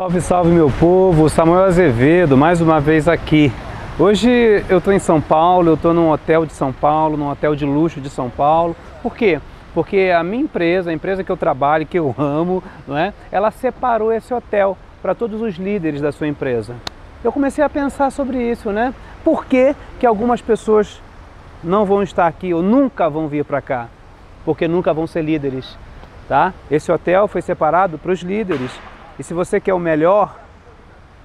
Salve, salve meu povo, Samuel Azevedo, mais uma vez aqui. Hoje eu estou em São Paulo, eu estou num hotel de São Paulo, num hotel de luxo de São Paulo. Por quê? Porque a minha empresa, a empresa que eu trabalho, que eu amo, não é? ela separou esse hotel para todos os líderes da sua empresa. Eu comecei a pensar sobre isso, né? Por que, que algumas pessoas não vão estar aqui ou nunca vão vir para cá? Porque nunca vão ser líderes, tá? Esse hotel foi separado para os líderes. E se você quer o melhor,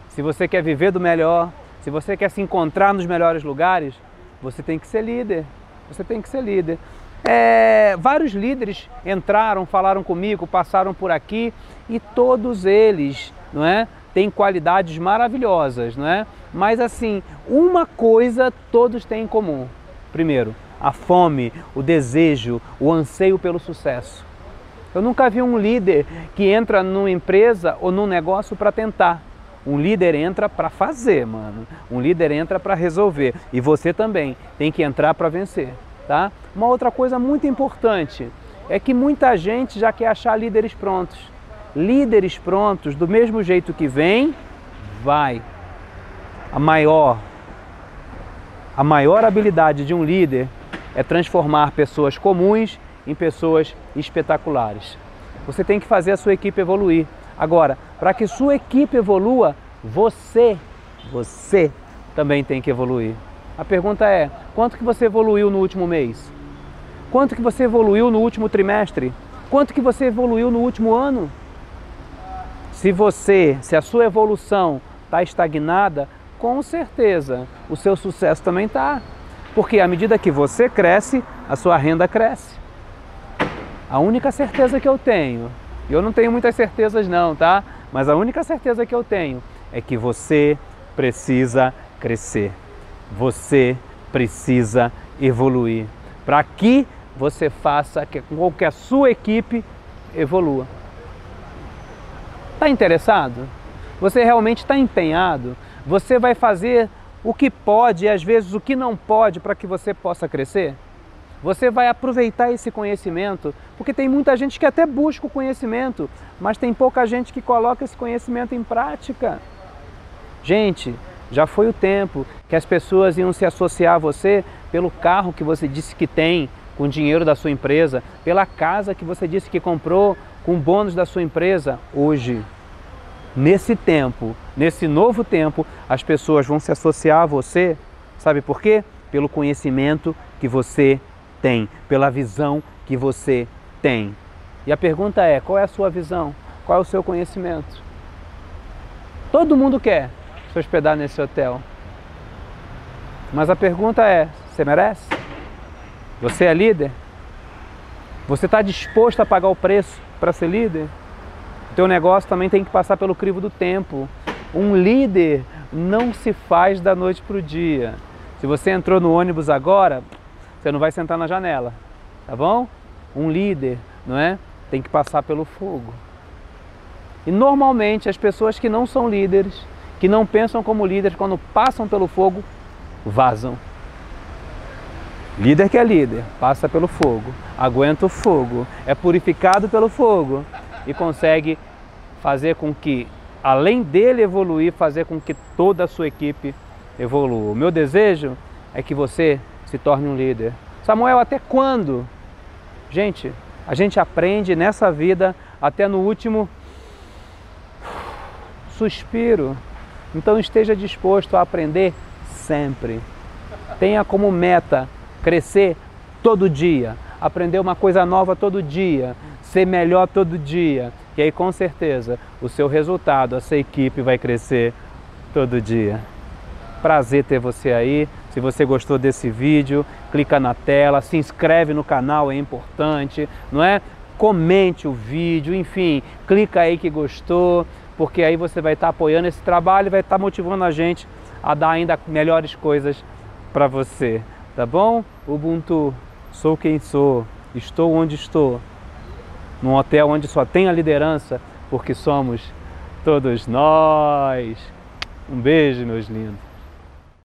se você quer viver do melhor, se você quer se encontrar nos melhores lugares, você tem que ser líder. Você tem que ser líder. É, vários líderes entraram, falaram comigo, passaram por aqui e todos eles, não é, têm qualidades maravilhosas, não é? Mas assim, uma coisa todos têm em comum. Primeiro, a fome, o desejo, o anseio pelo sucesso. Eu nunca vi um líder que entra numa empresa ou num negócio para tentar. Um líder entra para fazer, mano. Um líder entra para resolver. E você também tem que entrar para vencer, tá? Uma outra coisa muito importante é que muita gente já quer achar líderes prontos. Líderes prontos, do mesmo jeito que vem, vai. A maior a maior habilidade de um líder é transformar pessoas comuns em pessoas espetaculares. Você tem que fazer a sua equipe evoluir. Agora, para que sua equipe evolua, você, você também tem que evoluir. A pergunta é: quanto que você evoluiu no último mês? Quanto que você evoluiu no último trimestre? Quanto que você evoluiu no último ano? Se você, se a sua evolução está estagnada, com certeza o seu sucesso também está. Porque à medida que você cresce, a sua renda cresce. A única certeza que eu tenho, eu não tenho muitas certezas não, tá? Mas a única certeza que eu tenho é que você precisa crescer. Você precisa evoluir. Para que você faça com que a sua equipe evolua. Está interessado? Você realmente está empenhado? Você vai fazer o que pode e às vezes o que não pode para que você possa crescer? Você vai aproveitar esse conhecimento, porque tem muita gente que até busca o conhecimento, mas tem pouca gente que coloca esse conhecimento em prática. Gente, já foi o tempo que as pessoas iam se associar a você pelo carro que você disse que tem com o dinheiro da sua empresa, pela casa que você disse que comprou com bônus da sua empresa. Hoje, nesse tempo, nesse novo tempo, as pessoas vão se associar a você, sabe por quê? Pelo conhecimento que você tem, pela visão que você tem. E a pergunta é: qual é a sua visão? Qual é o seu conhecimento? Todo mundo quer se hospedar nesse hotel. Mas a pergunta é: você merece? Você é líder? Você está disposto a pagar o preço para ser líder? O teu negócio também tem que passar pelo crivo do tempo. Um líder não se faz da noite para o dia. Se você entrou no ônibus agora, você não vai sentar na janela, tá bom? Um líder, não é? Tem que passar pelo fogo. E normalmente as pessoas que não são líderes, que não pensam como líderes, quando passam pelo fogo, vazam. Líder que é líder, passa pelo fogo, aguenta o fogo, é purificado pelo fogo e consegue fazer com que, além dele evoluir, fazer com que toda a sua equipe evolua. O meu desejo é que você se torne um líder. Samuel, até quando? Gente, a gente aprende nessa vida até no último suspiro. Então esteja disposto a aprender sempre. Tenha como meta crescer todo dia, aprender uma coisa nova todo dia, ser melhor todo dia. E aí com certeza o seu resultado, a sua equipe vai crescer todo dia. Prazer ter você aí. Se você gostou desse vídeo, clica na tela, se inscreve no canal, é importante, não é? Comente o vídeo, enfim, clica aí que gostou, porque aí você vai estar apoiando esse trabalho e vai estar motivando a gente a dar ainda melhores coisas para você, tá bom? Ubuntu, sou quem sou, estou onde estou, num hotel onde só tem a liderança, porque somos todos nós. Um beijo, meus lindos.